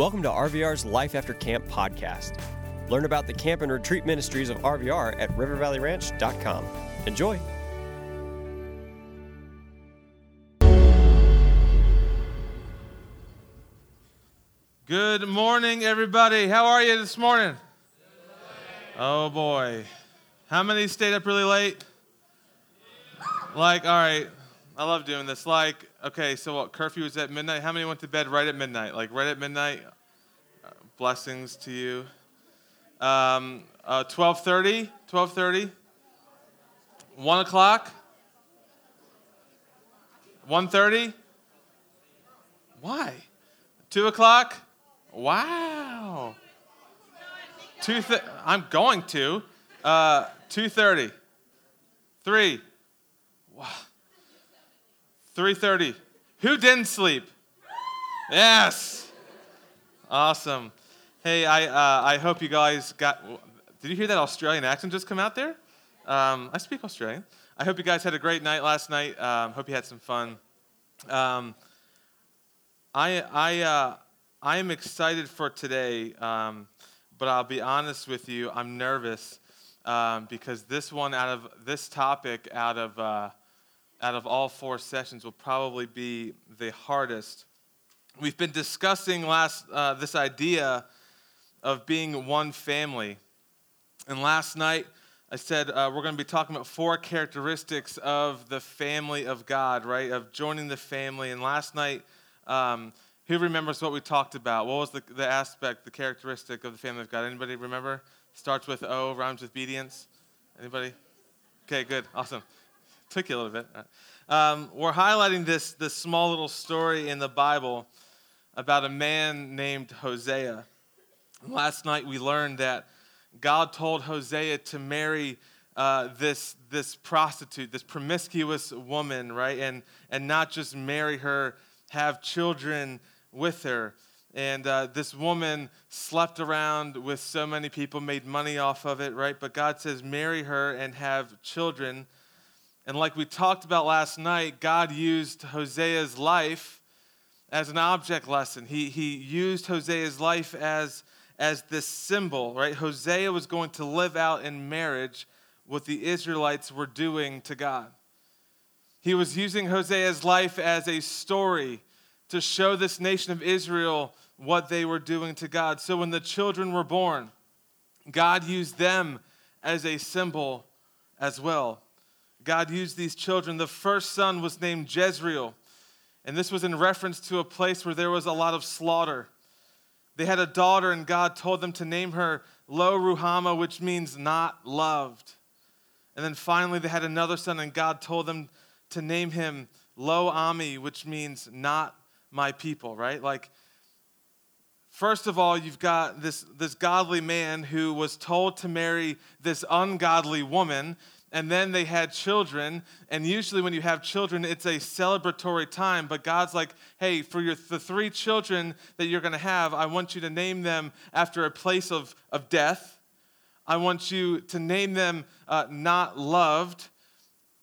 Welcome to RVR's Life After Camp podcast. Learn about the camp and retreat ministries of RVR at rivervalleyranch.com. Enjoy. Good morning, everybody. How are you this morning? Oh boy. How many stayed up really late? Like, all right, I love doing this. Like, okay, so what? Curfew was at midnight. How many went to bed right at midnight? Like, right at midnight? Uh, blessings to you. Um, uh, 12.30? 12.30? 1 o'clock? 1.30? Why? 2 o'clock? Wow. Two I'm going to. Uh, 2.30. 3. Wow. 3.30. Who didn't sleep? Yes. Awesome. Hey, I, uh, I hope you guys got. Did you hear that Australian accent just come out there? Um, I speak Australian. I hope you guys had a great night last night. Um, hope you had some fun. Um, I, I, uh, I am excited for today, um, but I'll be honest with you, I'm nervous um, because this one out of this topic out of uh, out of all four sessions will probably be the hardest. We've been discussing last uh, this idea of being one family, and last night I said uh, we're going to be talking about four characteristics of the family of God, right? Of joining the family. And last night, um, who remembers what we talked about? What was the, the aspect, the characteristic of the family of God? Anybody remember? Starts with O, rhymes with obedience. Anybody? Okay, good, awesome. Took you a little bit. Um, we're highlighting this, this small little story in the Bible about a man named Hosea. Last night we learned that God told Hosea to marry uh, this, this prostitute, this promiscuous woman, right? And, and not just marry her, have children with her. And uh, this woman slept around with so many people, made money off of it, right? But God says, marry her and have children. And like we talked about last night, God used Hosea's life as an object lesson. He, he used Hosea's life as, as this symbol, right? Hosea was going to live out in marriage what the Israelites were doing to God. He was using Hosea's life as a story to show this nation of Israel what they were doing to God. So when the children were born, God used them as a symbol as well. God used these children. The first son was named Jezreel, and this was in reference to a place where there was a lot of slaughter. They had a daughter, and God told them to name her Lo Ruhamah, which means not loved. And then finally, they had another son, and God told them to name him Lo Ami, which means not my people, right? Like, First of all, you've got this, this godly man who was told to marry this ungodly woman and then they had children and usually when you have children it's a celebratory time but god's like hey for your the three children that you're going to have i want you to name them after a place of, of death. I want you to name them uh, not loved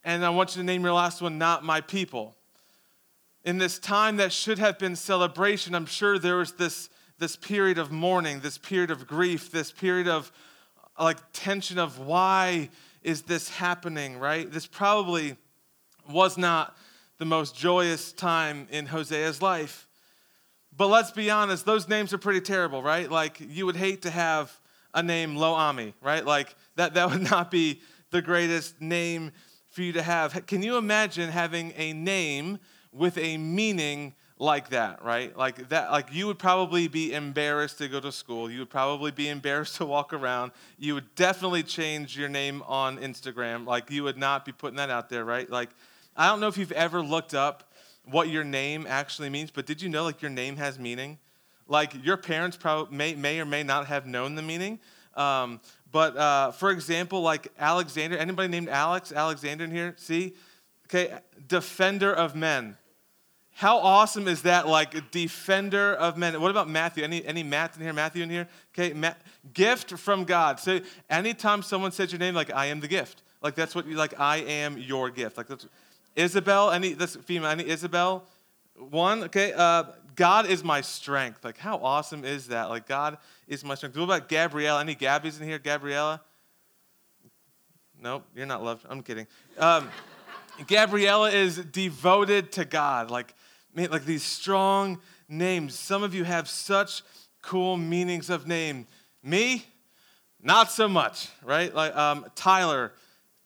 and i want you to name your last one not my people. In this time that should have been celebration i'm sure there was this this period of mourning this period of grief this period of like tension of why is this happening, right? This probably was not the most joyous time in Hosea's life. But let's be honest, those names are pretty terrible, right? Like, you would hate to have a name Lo Ami, right? Like, that, that would not be the greatest name for you to have. Can you imagine having a name with a meaning like that, right? Like that like you would probably be embarrassed to go to school. You would probably be embarrassed to walk around. You would definitely change your name on Instagram. Like you would not be putting that out there, right? Like I don't know if you've ever looked up what your name actually means, but did you know like your name has meaning? Like your parents probably may, may or may not have known the meaning. Um, but uh, for example, like Alexander, anybody named Alex, Alexander in here? See? Okay, defender of men how awesome is that? Like defender of men. What about Matthew? Any any Matt in here? Matthew in here? Okay, Matt, gift from God. So anytime someone says your name, like I am the gift. Like that's what you like. I am your gift. Like that's Isabel. Any this female? Any Isabel? One. Okay. Uh, God is my strength. Like, how awesome is that? Like, God is my strength. What about Gabriella? Any Gabbies in here? Gabriella? Nope, you're not loved. I'm kidding. Um, Gabriella is devoted to God. Like, like these strong names. Some of you have such cool meanings of name. Me, not so much, right? Like um, Tyler,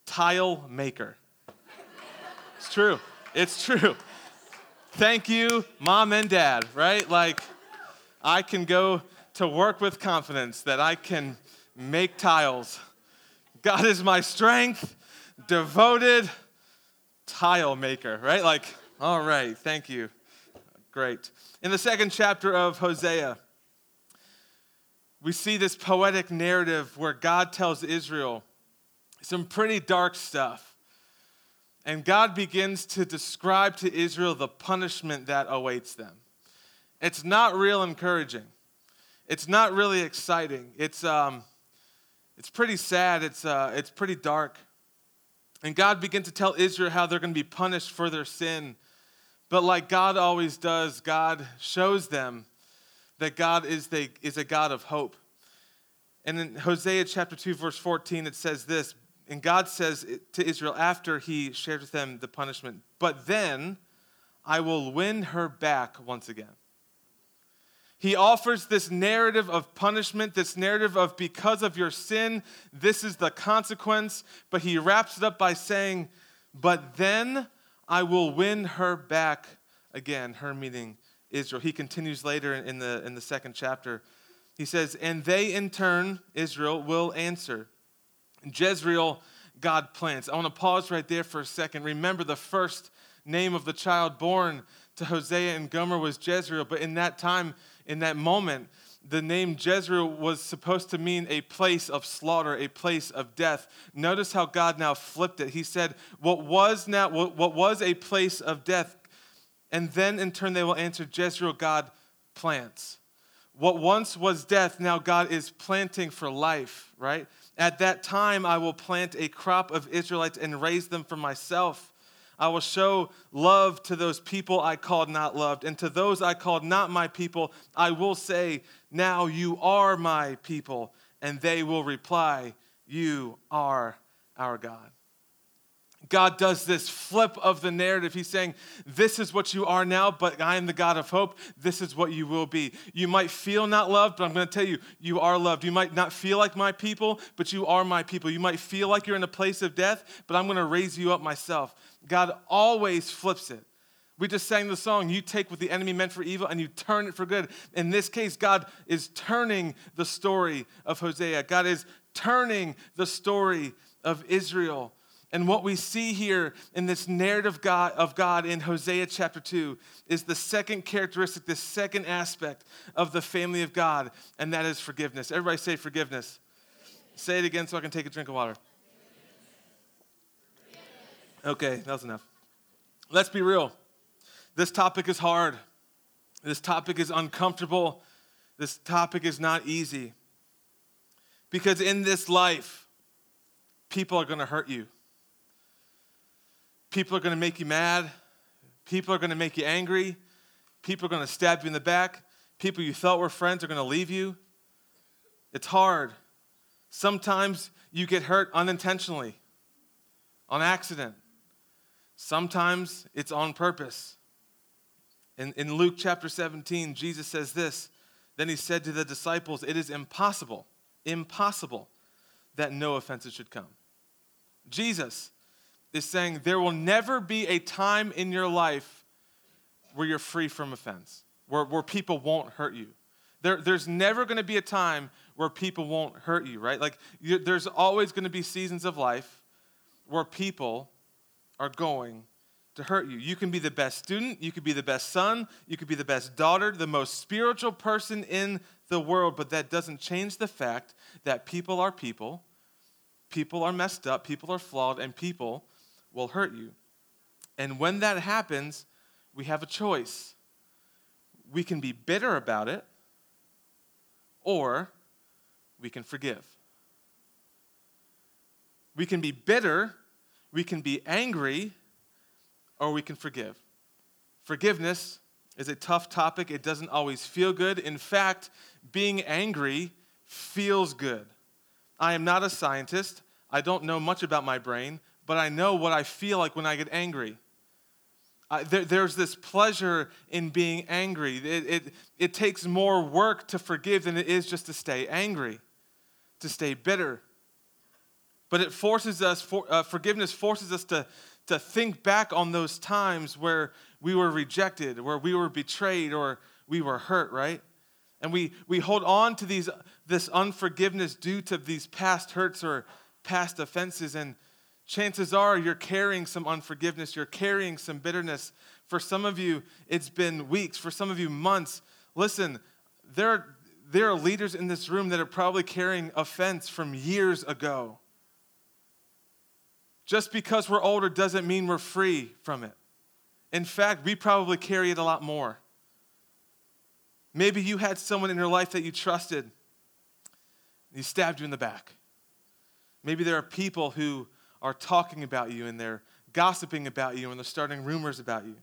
tile maker. It's true. It's true. Thank you, mom and dad, right? Like, I can go to work with confidence that I can make tiles. God is my strength, devoted tile maker, right? Like, all right, thank you. Great. In the second chapter of Hosea, we see this poetic narrative where God tells Israel some pretty dark stuff. And God begins to describe to Israel the punishment that awaits them. It's not real encouraging. It's not really exciting. It's, um, it's pretty sad. It's, uh, it's pretty dark. And God begins to tell Israel how they're going to be punished for their sin. But like God always does, God shows them that God is, the, is a God of hope. And in Hosea chapter 2, verse 14, it says this and God says to Israel after he shared with them the punishment, But then I will win her back once again. He offers this narrative of punishment, this narrative of because of your sin, this is the consequence. But he wraps it up by saying, But then I will win her back again, her meaning Israel. He continues later in the, in the second chapter. He says, And they in turn, Israel, will answer. Jezreel, God plants. I want to pause right there for a second. Remember, the first name of the child born to Hosea and Gomer was Jezreel, but in that time, in that moment, the name Jezreel was supposed to mean a place of slaughter, a place of death. Notice how God now flipped it. He said, What was now what was a place of death, and then in turn they will answer, Jezreel, God plants. What once was death, now God is planting for life, right? At that time, I will plant a crop of Israelites and raise them for myself. I will show love to those people I called not loved, and to those I called not my people, I will say, Now you are my people. And they will reply, You are our God. God does this flip of the narrative. He's saying, This is what you are now, but I am the God of hope. This is what you will be. You might feel not loved, but I'm going to tell you, you are loved. You might not feel like my people, but you are my people. You might feel like you're in a place of death, but I'm going to raise you up myself. God always flips it. We just sang the song, You take what the enemy meant for evil and you turn it for good. In this case, God is turning the story of Hosea, God is turning the story of Israel. And what we see here in this narrative of God in Hosea chapter 2 is the second characteristic, the second aspect of the family of God, and that is forgiveness. Everybody say forgiveness. Say it again so I can take a drink of water. Okay, that was enough. Let's be real. This topic is hard. This topic is uncomfortable. This topic is not easy. Because in this life, people are going to hurt you. People are going to make you mad. People are going to make you angry. People are going to stab you in the back. People you thought were friends are going to leave you. It's hard. Sometimes you get hurt unintentionally, on accident. Sometimes it's on purpose. In, in Luke chapter 17, Jesus says this Then he said to the disciples, It is impossible, impossible that no offenses should come. Jesus, is saying there will never be a time in your life where you're free from offense, where, where people won't hurt you. There, there's never going to be a time where people won't hurt you, right? Like, you, there's always going to be seasons of life where people are going to hurt you. You can be the best student, you could be the best son, you could be the best daughter, the most spiritual person in the world, but that doesn't change the fact that people are people, people are messed up, people are flawed, and people will hurt you. And when that happens, we have a choice. We can be bitter about it, or we can forgive. We can be bitter, we can be angry, or we can forgive. Forgiveness is a tough topic. It doesn't always feel good. In fact, being angry feels good. I am not a scientist. I don't know much about my brain, but I know what I feel like when I get angry. There, there's this pleasure in being angry. It, it, it takes more work to forgive than it is just to stay angry, to stay bitter. But it forces us, for, uh, forgiveness forces us to, to think back on those times where we were rejected, where we were betrayed, or we were hurt, right? And we, we hold on to these, this unforgiveness due to these past hurts or past offenses. And chances are you're carrying some unforgiveness, you're carrying some bitterness. For some of you, it's been weeks, for some of you, months. Listen, there are, there are leaders in this room that are probably carrying offense from years ago. Just because we're older doesn't mean we're free from it. In fact, we probably carry it a lot more. Maybe you had someone in your life that you trusted, he stabbed you in the back. Maybe there are people who are talking about you and they're gossiping about you and they're starting rumors about you.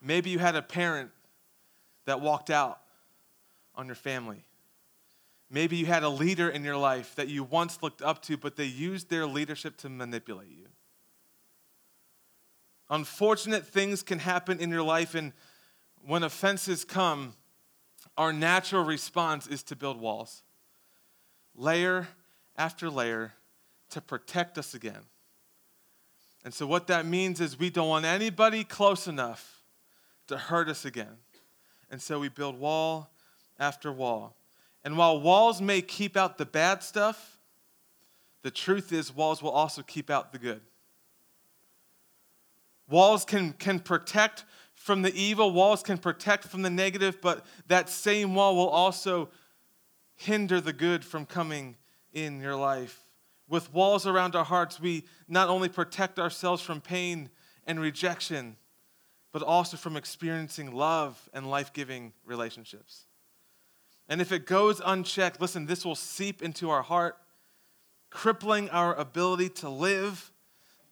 Maybe you had a parent that walked out on your family. Maybe you had a leader in your life that you once looked up to, but they used their leadership to manipulate you. Unfortunate things can happen in your life, and when offenses come, our natural response is to build walls, layer after layer, to protect us again. And so, what that means is we don't want anybody close enough to hurt us again. And so, we build wall after wall. And while walls may keep out the bad stuff, the truth is, walls will also keep out the good. Walls can, can protect from the evil, walls can protect from the negative, but that same wall will also hinder the good from coming in your life. With walls around our hearts, we not only protect ourselves from pain and rejection, but also from experiencing love and life giving relationships. And if it goes unchecked, listen, this will seep into our heart, crippling our ability to live,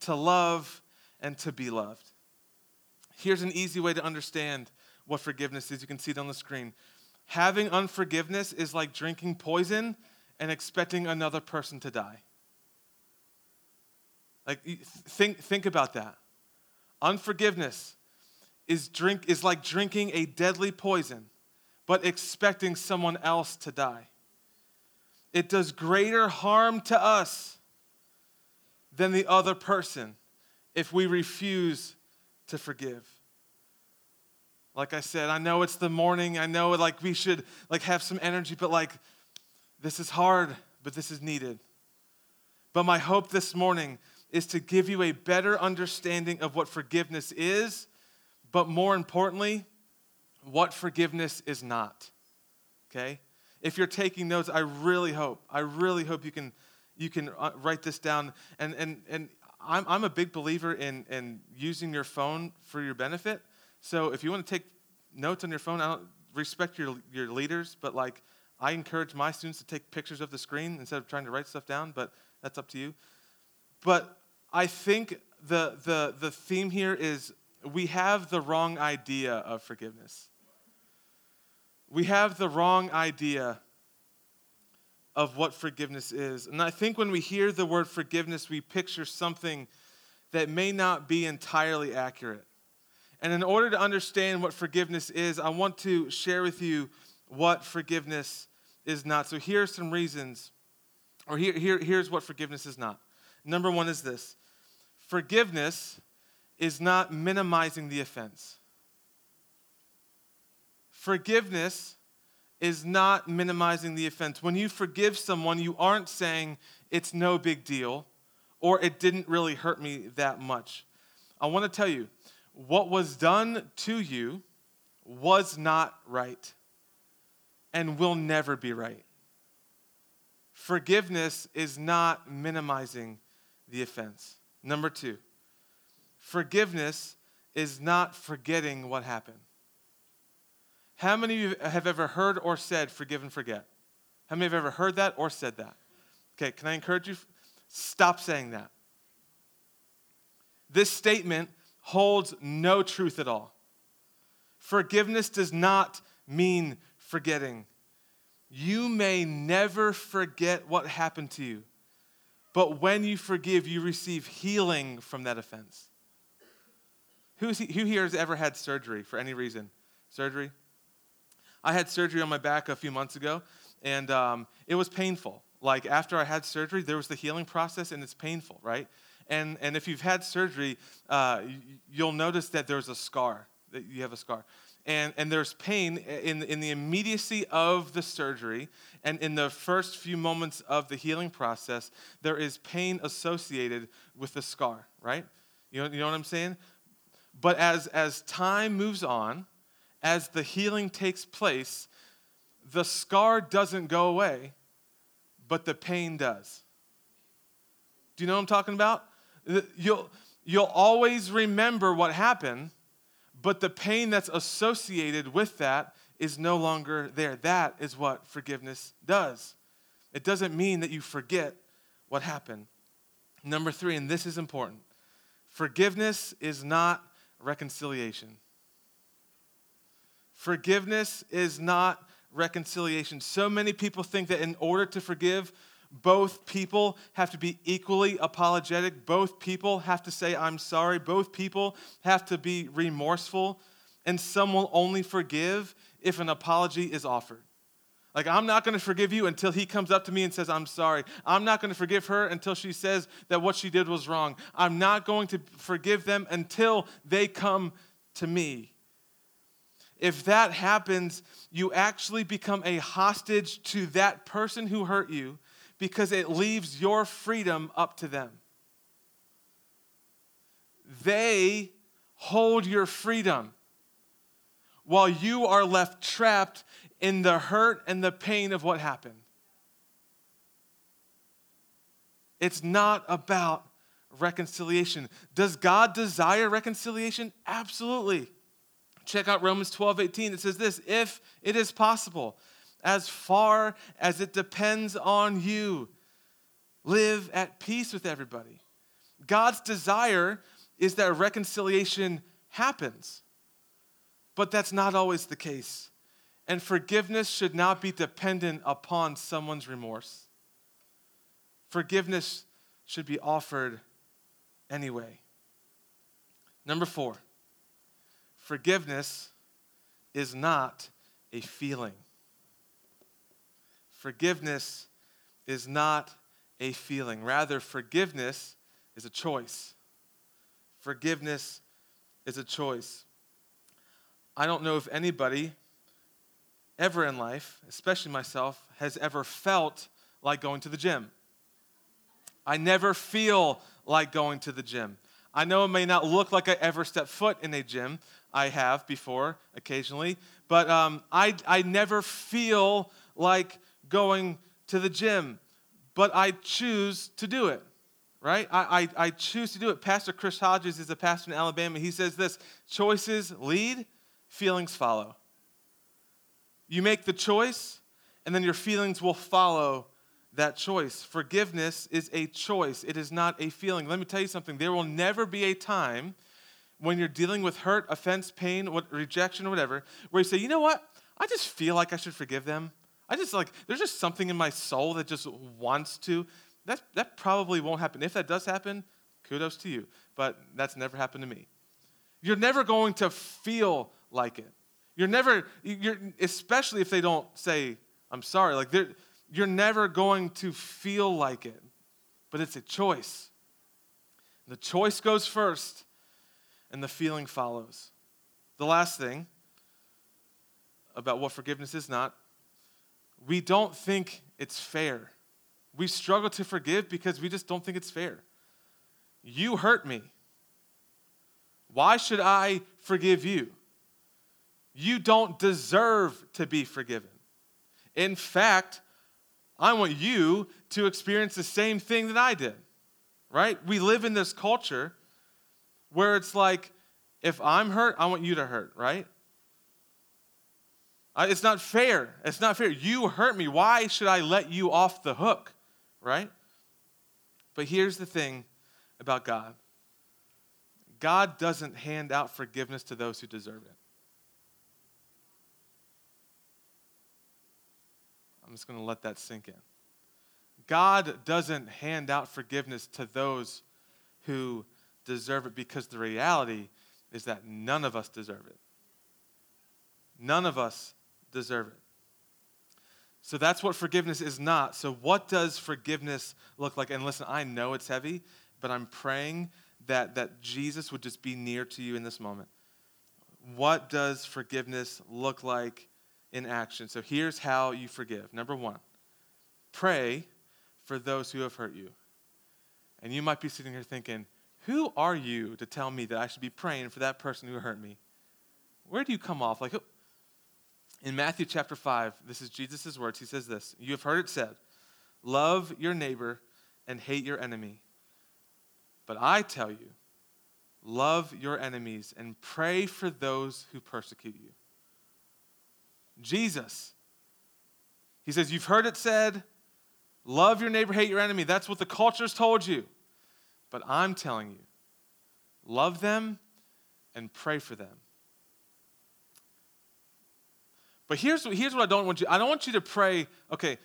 to love, and to be loved. Here's an easy way to understand what forgiveness is. You can see it on the screen. Having unforgiveness is like drinking poison and expecting another person to die. Like think think about that. Unforgiveness is drink is like drinking a deadly poison but expecting someone else to die. It does greater harm to us than the other person if we refuse to forgive. Like I said, I know it's the morning. I know like we should like have some energy, but like this is hard, but this is needed. But my hope this morning is to give you a better understanding of what forgiveness is, but more importantly, what forgiveness is not. Okay? If you're taking notes, I really hope, I really hope you can you can uh, write this down and and and I'm, I'm a big believer in, in using your phone for your benefit. So if you want to take notes on your phone, I don't respect your, your leaders, but like I encourage my students to take pictures of the screen instead of trying to write stuff down, but that's up to you. But I think the, the, the theme here is we have the wrong idea of forgiveness. We have the wrong idea of what forgiveness is. And I think when we hear the word forgiveness, we picture something that may not be entirely accurate. And in order to understand what forgiveness is, I want to share with you what forgiveness is not. So here are some reasons, or here, here, here's what forgiveness is not. Number one is this forgiveness is not minimizing the offense. Forgiveness is not minimizing the offense. When you forgive someone, you aren't saying it's no big deal or it didn't really hurt me that much. I want to tell you, what was done to you was not right and will never be right. Forgiveness is not minimizing the offense. Number two, forgiveness is not forgetting what happened. How many of you have ever heard or said, forgive and forget? How many have ever heard that or said that? Okay, can I encourage you? Stop saying that. This statement holds no truth at all. Forgiveness does not mean forgetting. You may never forget what happened to you, but when you forgive, you receive healing from that offense. Who's who here has ever had surgery for any reason? Surgery? I had surgery on my back a few months ago, and um, it was painful. Like after I had surgery, there was the healing process, and it's painful, right? And, and if you've had surgery, uh, you'll notice that there's a scar, that you have a scar. And, and there's pain in, in the immediacy of the surgery, and in the first few moments of the healing process, there is pain associated with the scar, right? You know, you know what I'm saying? But as, as time moves on, as the healing takes place, the scar doesn't go away, but the pain does. Do you know what I'm talking about? You'll, you'll always remember what happened, but the pain that's associated with that is no longer there. That is what forgiveness does. It doesn't mean that you forget what happened. Number three, and this is important forgiveness is not reconciliation. Forgiveness is not reconciliation. So many people think that in order to forgive, both people have to be equally apologetic. Both people have to say, I'm sorry. Both people have to be remorseful. And some will only forgive if an apology is offered. Like, I'm not going to forgive you until he comes up to me and says, I'm sorry. I'm not going to forgive her until she says that what she did was wrong. I'm not going to forgive them until they come to me. If that happens, you actually become a hostage to that person who hurt you because it leaves your freedom up to them. They hold your freedom while you are left trapped in the hurt and the pain of what happened. It's not about reconciliation. Does God desire reconciliation? Absolutely. Check out Romans 12 18. It says this if it is possible, as far as it depends on you, live at peace with everybody. God's desire is that reconciliation happens, but that's not always the case. And forgiveness should not be dependent upon someone's remorse. Forgiveness should be offered anyway. Number four, forgiveness is not a feeling. Forgiveness is not a feeling. Rather, forgiveness is a choice. Forgiveness is a choice. I don't know if anybody ever in life, especially myself, has ever felt like going to the gym. I never feel like going to the gym. I know it may not look like I ever stepped foot in a gym. I have before, occasionally, but um, I, I never feel like going to the gym, but I choose to do it, right? I, I, I choose to do it. Pastor Chris Hodges is a pastor in Alabama. He says this choices lead, feelings follow. You make the choice, and then your feelings will follow that choice. Forgiveness is a choice, it is not a feeling. Let me tell you something there will never be a time when you're dealing with hurt, offense, pain, what, rejection, whatever, where you say, you know what? I just feel like I should forgive them. I just like, there's just something in my soul that just wants to. That, that probably won't happen. If that does happen, kudos to you. But that's never happened to me. You're never going to feel like it. You're never, you're, especially if they don't say, I'm sorry, like you're never going to feel like it. But it's a choice. The choice goes first, and the feeling follows. The last thing about what forgiveness is not, we don't think it's fair. We struggle to forgive because we just don't think it's fair. You hurt me. Why should I forgive you? You don't deserve to be forgiven. In fact, I want you to experience the same thing that I did, right? We live in this culture where it's like, if I'm hurt, I want you to hurt, right? It's not fair. It's not fair. You hurt me. Why should I let you off the hook, right? But here's the thing about God God doesn't hand out forgiveness to those who deserve it. I'm just going to let that sink in. God doesn't hand out forgiveness to those who deserve it because the reality is that none of us deserve it. None of us deserve it. So that's what forgiveness is not. So, what does forgiveness look like? And listen, I know it's heavy, but I'm praying that, that Jesus would just be near to you in this moment. What does forgiveness look like in action? So, here's how you forgive. Number one, pray for those who have hurt you. And you might be sitting here thinking, who are you to tell me that I should be praying for that person who hurt me? Where do you come off? Like, in Matthew chapter 5, this is Jesus' words. He says this You have heard it said, Love your neighbor and hate your enemy. But I tell you, love your enemies and pray for those who persecute you. Jesus, he says, You've heard it said, Love your neighbor, hate your enemy. That's what the culture's told you. But I'm telling you, love them and pray for them. But here's, here's what I don't want you I don't want you to pray, okay,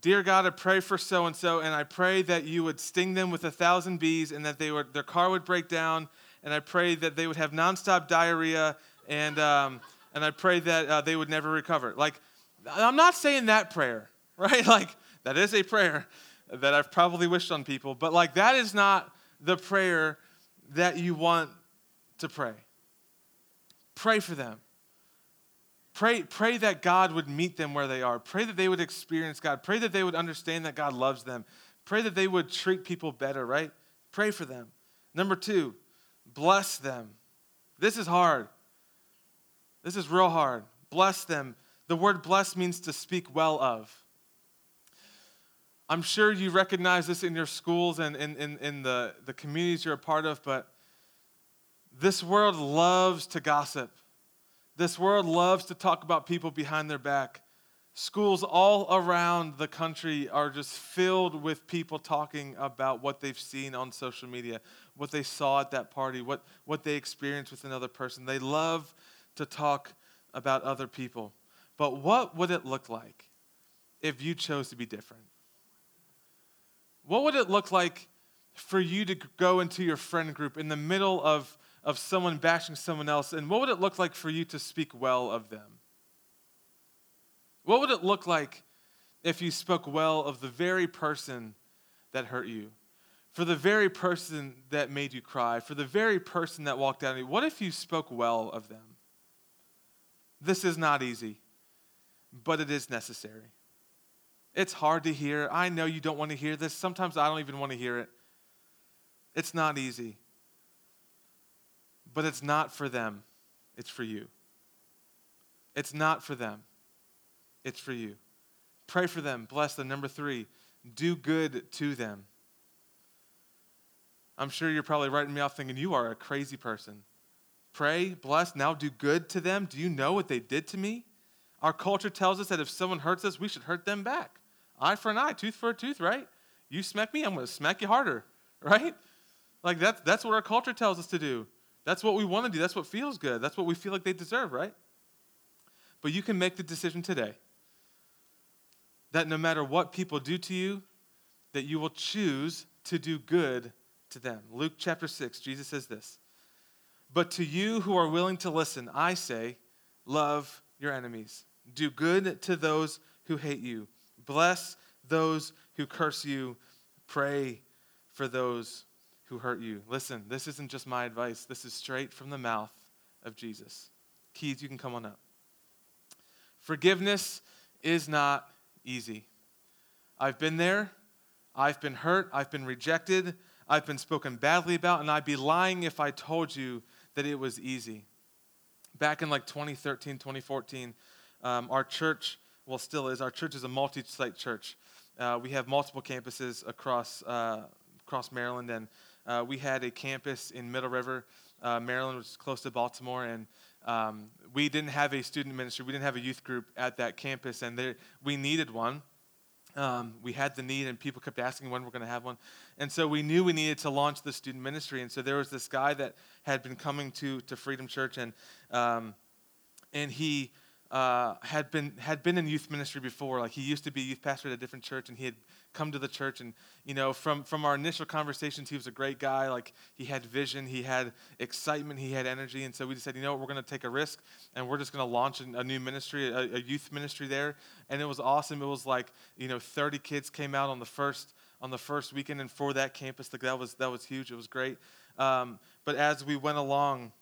dear God, I pray for so and so, and I pray that you would sting them with a thousand bees and that they would, their car would break down, and I pray that they would have nonstop diarrhea, and, um, and I pray that uh, they would never recover. Like, I'm not saying that prayer, right? Like, that is a prayer that I've probably wished on people, but like, that is not the prayer that you want to pray. Pray for them. Pray, pray that God would meet them where they are. Pray that they would experience God. Pray that they would understand that God loves them. Pray that they would treat people better, right? Pray for them. Number two, bless them. This is hard. This is real hard. Bless them. The word bless means to speak well of. I'm sure you recognize this in your schools and in, in, in the, the communities you're a part of, but this world loves to gossip. This world loves to talk about people behind their back. Schools all around the country are just filled with people talking about what they've seen on social media, what they saw at that party, what, what they experienced with another person. They love to talk about other people. But what would it look like if you chose to be different? What would it look like for you to go into your friend group in the middle of, of someone bashing someone else? And what would it look like for you to speak well of them? What would it look like if you spoke well of the very person that hurt you? For the very person that made you cry? For the very person that walked out on you? What if you spoke well of them? This is not easy, but it is necessary. It's hard to hear. I know you don't want to hear this. Sometimes I don't even want to hear it. It's not easy. But it's not for them, it's for you. It's not for them, it's for you. Pray for them, bless them. Number three, do good to them. I'm sure you're probably writing me off thinking you are a crazy person. Pray, bless, now do good to them. Do you know what they did to me? Our culture tells us that if someone hurts us, we should hurt them back. Eye for an eye, tooth for a tooth, right? You smack me, I'm going to smack you harder, right? Like that's, that's what our culture tells us to do. That's what we want to do. That's what feels good. That's what we feel like they deserve, right? But you can make the decision today that no matter what people do to you, that you will choose to do good to them. Luke chapter 6, Jesus says this But to you who are willing to listen, I say, love your enemies, do good to those who hate you Bless those who curse you. Pray for those who hurt you. Listen, this isn't just my advice, this is straight from the mouth of Jesus. Keith, you can come on up. Forgiveness is not easy. I've been there. I've been hurt. I've been rejected. I've been spoken badly about, and I'd be lying if I told you that it was easy. Back in like 2013, 2014, um, our church well, still is. Our church is a multi site church. Uh, we have multiple campuses across, uh, across Maryland, and uh, we had a campus in Middle River, uh, Maryland, which is close to Baltimore, and um, we didn't have a student ministry. We didn't have a youth group at that campus, and there, we needed one. Um, we had the need, and people kept asking when we're going to have one. And so we knew we needed to launch the student ministry. And so there was this guy that had been coming to, to Freedom Church, and, um, and he uh, had been had been in youth ministry before. Like he used to be youth pastor at a different church, and he had come to the church. And you know, from from our initial conversations, he was a great guy. Like he had vision, he had excitement, he had energy. And so we just said, you know, what, we're going to take a risk, and we're just going to launch a, new ministry, a, a youth ministry there. And it was awesome. It was like you know, 30 kids came out on the first on the first weekend, and for that campus, like that was that was huge. It was great. Um, but as we went along,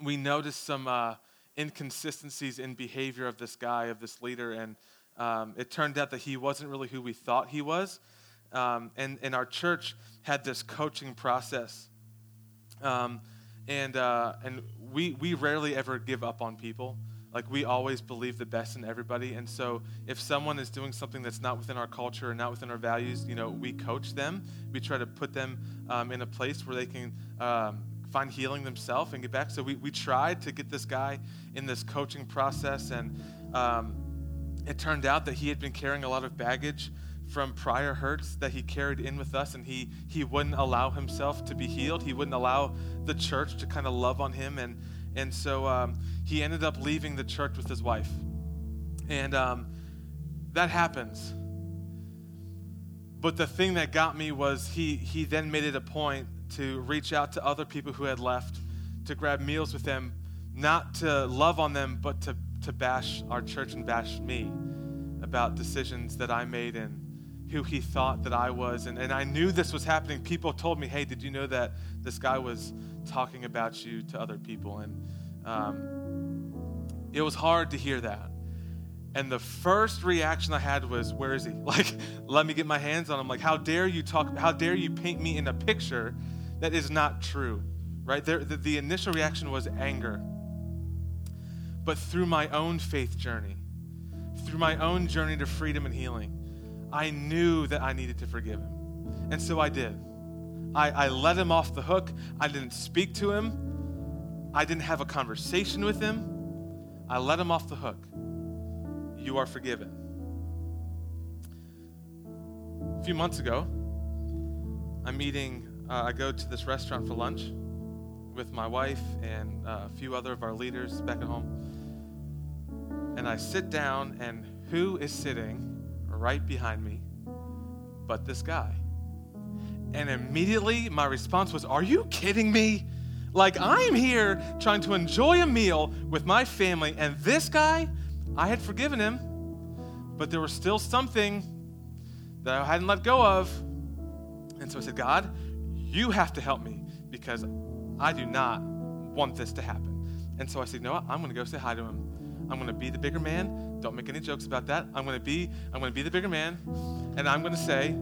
we noticed some. Uh, inconsistencies in behavior of this guy, of this leader, and um, it turned out that he wasn't really who we thought he was. Um, and, and our church had this coaching process. Um, and uh, and we, we rarely ever give up on people. Like, we always believe the best in everybody. And so, if someone is doing something that's not within our culture or not within our values, you know, we coach them. We try to put them um, in a place where they can um, find healing themselves and get back. So we, we tried to get this guy in this coaching process, and um, it turned out that he had been carrying a lot of baggage from prior hurts that he carried in with us, and he, he wouldn't allow himself to be healed. He wouldn't allow the church to kind of love on him, and, and so um, he ended up leaving the church with his wife. And um, that happens. But the thing that got me was he, he then made it a point to reach out to other people who had left, to grab meals with them, not to love on them, but to, to bash our church and bash me about decisions that I made and who he thought that I was. And, and I knew this was happening. People told me, hey, did you know that this guy was talking about you to other people? And um, it was hard to hear that. And the first reaction I had was, Where is he? Like, let me get my hands on him. Like, how dare you talk, how dare you paint me in a picture that is not true, right? There, the, the initial reaction was anger. But through my own faith journey, through my own journey to freedom and healing, I knew that I needed to forgive him. And so I did. I, I let him off the hook. I didn't speak to him. I didn't have a conversation with him. I let him off the hook. You are forgiven. A few months ago, I'm meeting uh, I go to this restaurant for lunch with my wife and uh, a few other of our leaders back at home. And I sit down, and who is sitting right behind me but this guy? And immediately my response was, Are you kidding me? Like, I'm here trying to enjoy a meal with my family, and this guy, I had forgiven him, but there was still something that I hadn't let go of. And so I said, God, you have to help me because I do not want this to happen. And so I said, what? I'm going to go say hi to him. I'm going to be the bigger man. Don't make any jokes about that. I'm going to be I'm going to be the bigger man and I'm going to say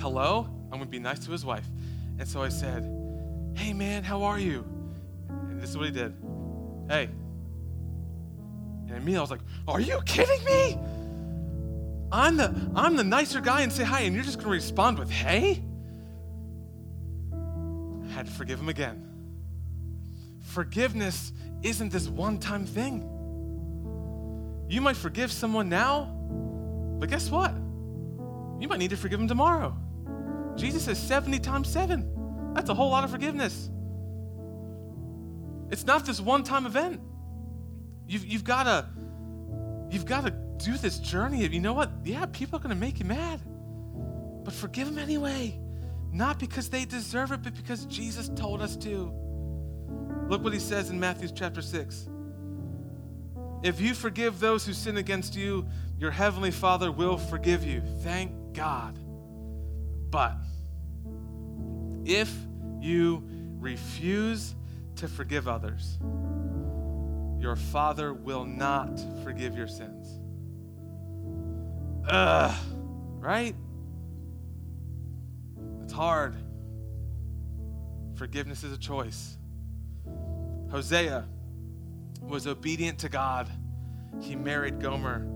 hello. I'm going to be nice to his wife. And so I said, "Hey man, how are you?" And this is what he did. "Hey." And me, I was like, "Are you kidding me? I'm the I'm the nicer guy and say hi and you're just going to respond with, "Hey?" Had to forgive him again. Forgiveness isn't this one time thing. You might forgive someone now, but guess what? You might need to forgive them tomorrow. Jesus says 70 times 7. That's a whole lot of forgiveness. It's not this one time event. You've, you've got to you've got to do this journey you know what? Yeah, people are going to make you mad, but forgive them anyway. Not because they deserve it, but because Jesus told us to. Look what he says in Matthew chapter 6. If you forgive those who sin against you, your heavenly Father will forgive you. Thank God. But if you refuse to forgive others, your Father will not forgive your sins. Ugh, right? Hard. Forgiveness is a choice. Hosea was obedient to God. He married Gomer.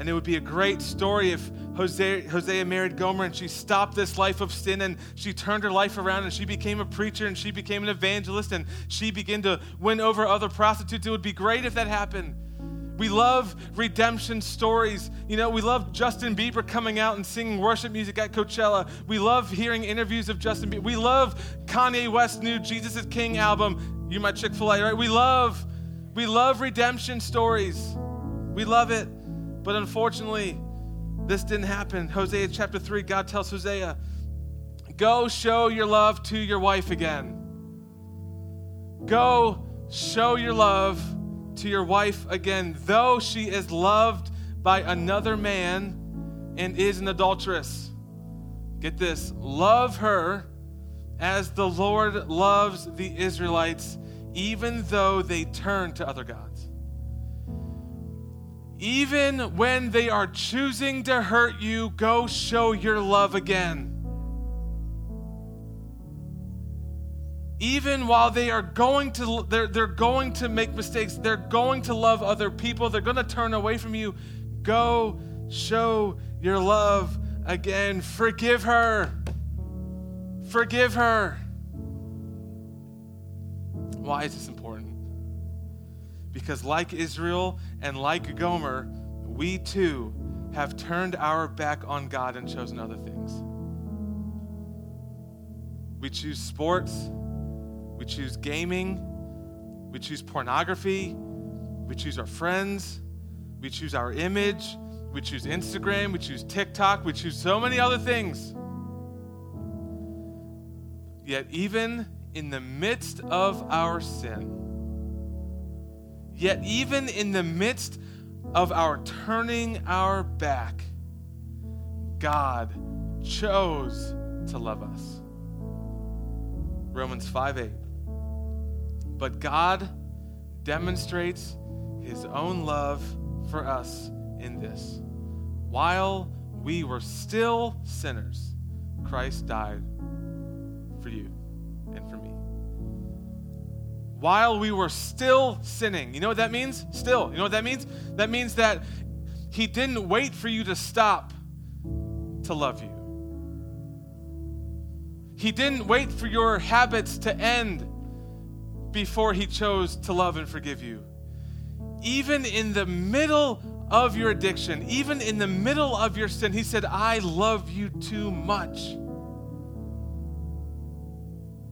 And it would be a great story if Hosea, Hosea married Gomer and she stopped this life of sin and she turned her life around and she became a preacher and she became an evangelist and she began to win over other prostitutes. It would be great if that happened. We love redemption stories. You know, we love Justin Bieber coming out and singing worship music at Coachella. We love hearing interviews of Justin Bieber. We love Kanye West's new Jesus is King album. You my Chick fil A, right? We love. We love redemption stories. We love it. But unfortunately, this didn't happen. Hosea chapter 3, God tells Hosea, Go show your love to your wife again. Go show your love to your wife again, though she is loved by another man and is an adulteress. Get this love her as the Lord loves the Israelites, even though they turn to other gods. Even when they are choosing to hurt you, go show your love again. Even while they are going to they're, they're going to make mistakes, they're going to love other people, they're going to turn away from you, go show your love again. Forgive her. Forgive her. Why is this important? Because, like Israel and like Gomer, we too have turned our back on God and chosen other things. We choose sports, we choose gaming, we choose pornography, we choose our friends, we choose our image, we choose Instagram, we choose TikTok, we choose so many other things. Yet, even in the midst of our sin, yet, even in the midst of our turning our back, God chose to love us. Romans 5 8. But God demonstrates his own love for us in this. While we were still sinners, Christ died for you and for me. While we were still sinning, you know what that means? Still. You know what that means? That means that He didn't wait for you to stop to love you. He didn't wait for your habits to end before He chose to love and forgive you. Even in the middle of your addiction, even in the middle of your sin, He said, I love you too much.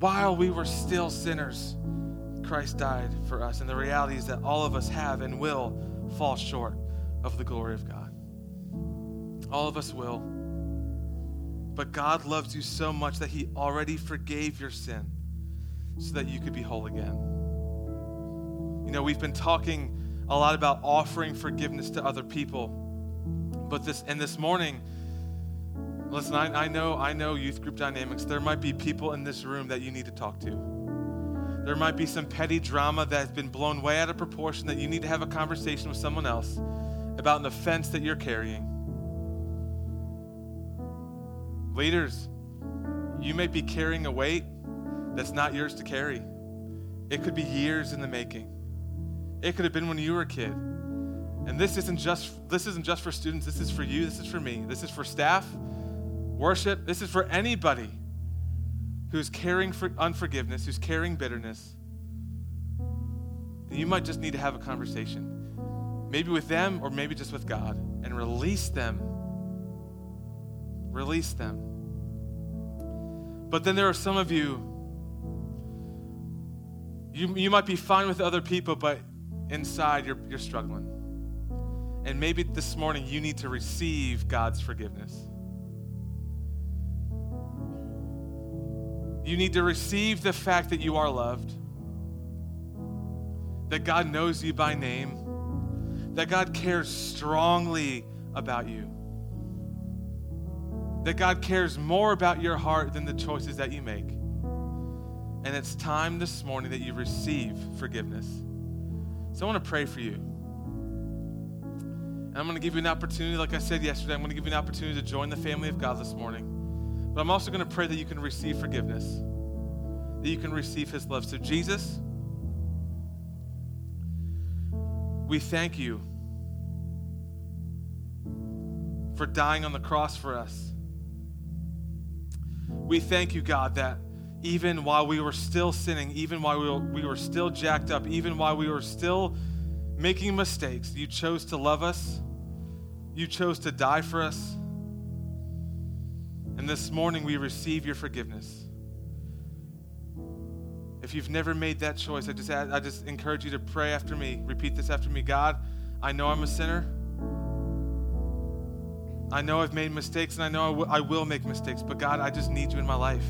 While we were still sinners, Christ died for us. And the reality is that all of us have and will fall short of the glory of God. All of us will. But God loves you so much that He already forgave your sin so that you could be whole again. You know, we've been talking a lot about offering forgiveness to other people. But this and this morning, listen, I, I know I know youth group dynamics. There might be people in this room that you need to talk to. There might be some petty drama that has been blown way out of proportion that you need to have a conversation with someone else about an offense that you're carrying. Leaders, you may be carrying a weight that's not yours to carry. It could be years in the making. It could have been when you were a kid. And this isn't just this isn't just for students, this is for you, this is for me. This is for staff, worship, this is for anybody who's carrying for unforgiveness, who's carrying bitterness. And You might just need to have a conversation. Maybe with them or maybe just with God and release them. Release them. But then there are some of you you, you might be fine with other people, but inside you're, you're struggling. And maybe this morning you need to receive God's forgiveness. You need to receive the fact that you are loved, that God knows you by name, that God cares strongly about you, that God cares more about your heart than the choices that you make. And it's time this morning that you receive forgiveness. So I want to pray for you. And I'm going to give you an opportunity, like I said yesterday, I'm going to give you an opportunity to join the family of God this morning. But I'm also going to pray that you can receive forgiveness, that you can receive His love. So, Jesus, we thank you for dying on the cross for us. We thank you, God, that even while we were still sinning, even while we were, we were still jacked up, even while we were still making mistakes, you chose to love us. You chose to die for us. And this morning we receive your forgiveness. If you've never made that choice, I just, I just encourage you to pray after me. Repeat this after me God, I know I'm a sinner. I know I've made mistakes and I know I, w- I will make mistakes, but God, I just need you in my life.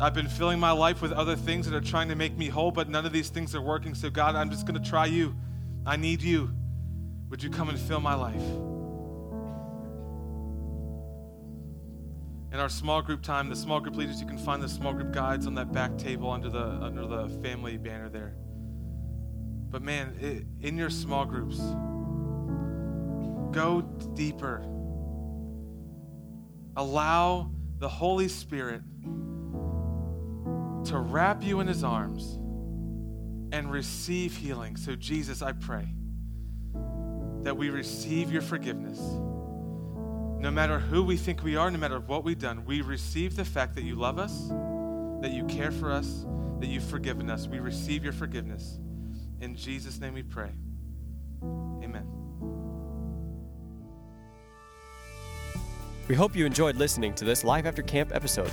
I've been filling my life with other things that are trying to make me whole, but none of these things are working. So, God, I'm just going to try you. I need you. Would you come and fill my life? In our small group time, the small group leaders, you can find the small group guides on that back table under the under the family banner there. But man, it, in your small groups, go deeper. Allow the Holy Spirit to wrap you in his arms and receive healing. So, Jesus, I pray that we receive your forgiveness. No matter who we think we are, no matter what we've done, we receive the fact that you love us, that you care for us, that you've forgiven us. We receive your forgiveness. In Jesus' name we pray. Amen. We hope you enjoyed listening to this Life After Camp episode.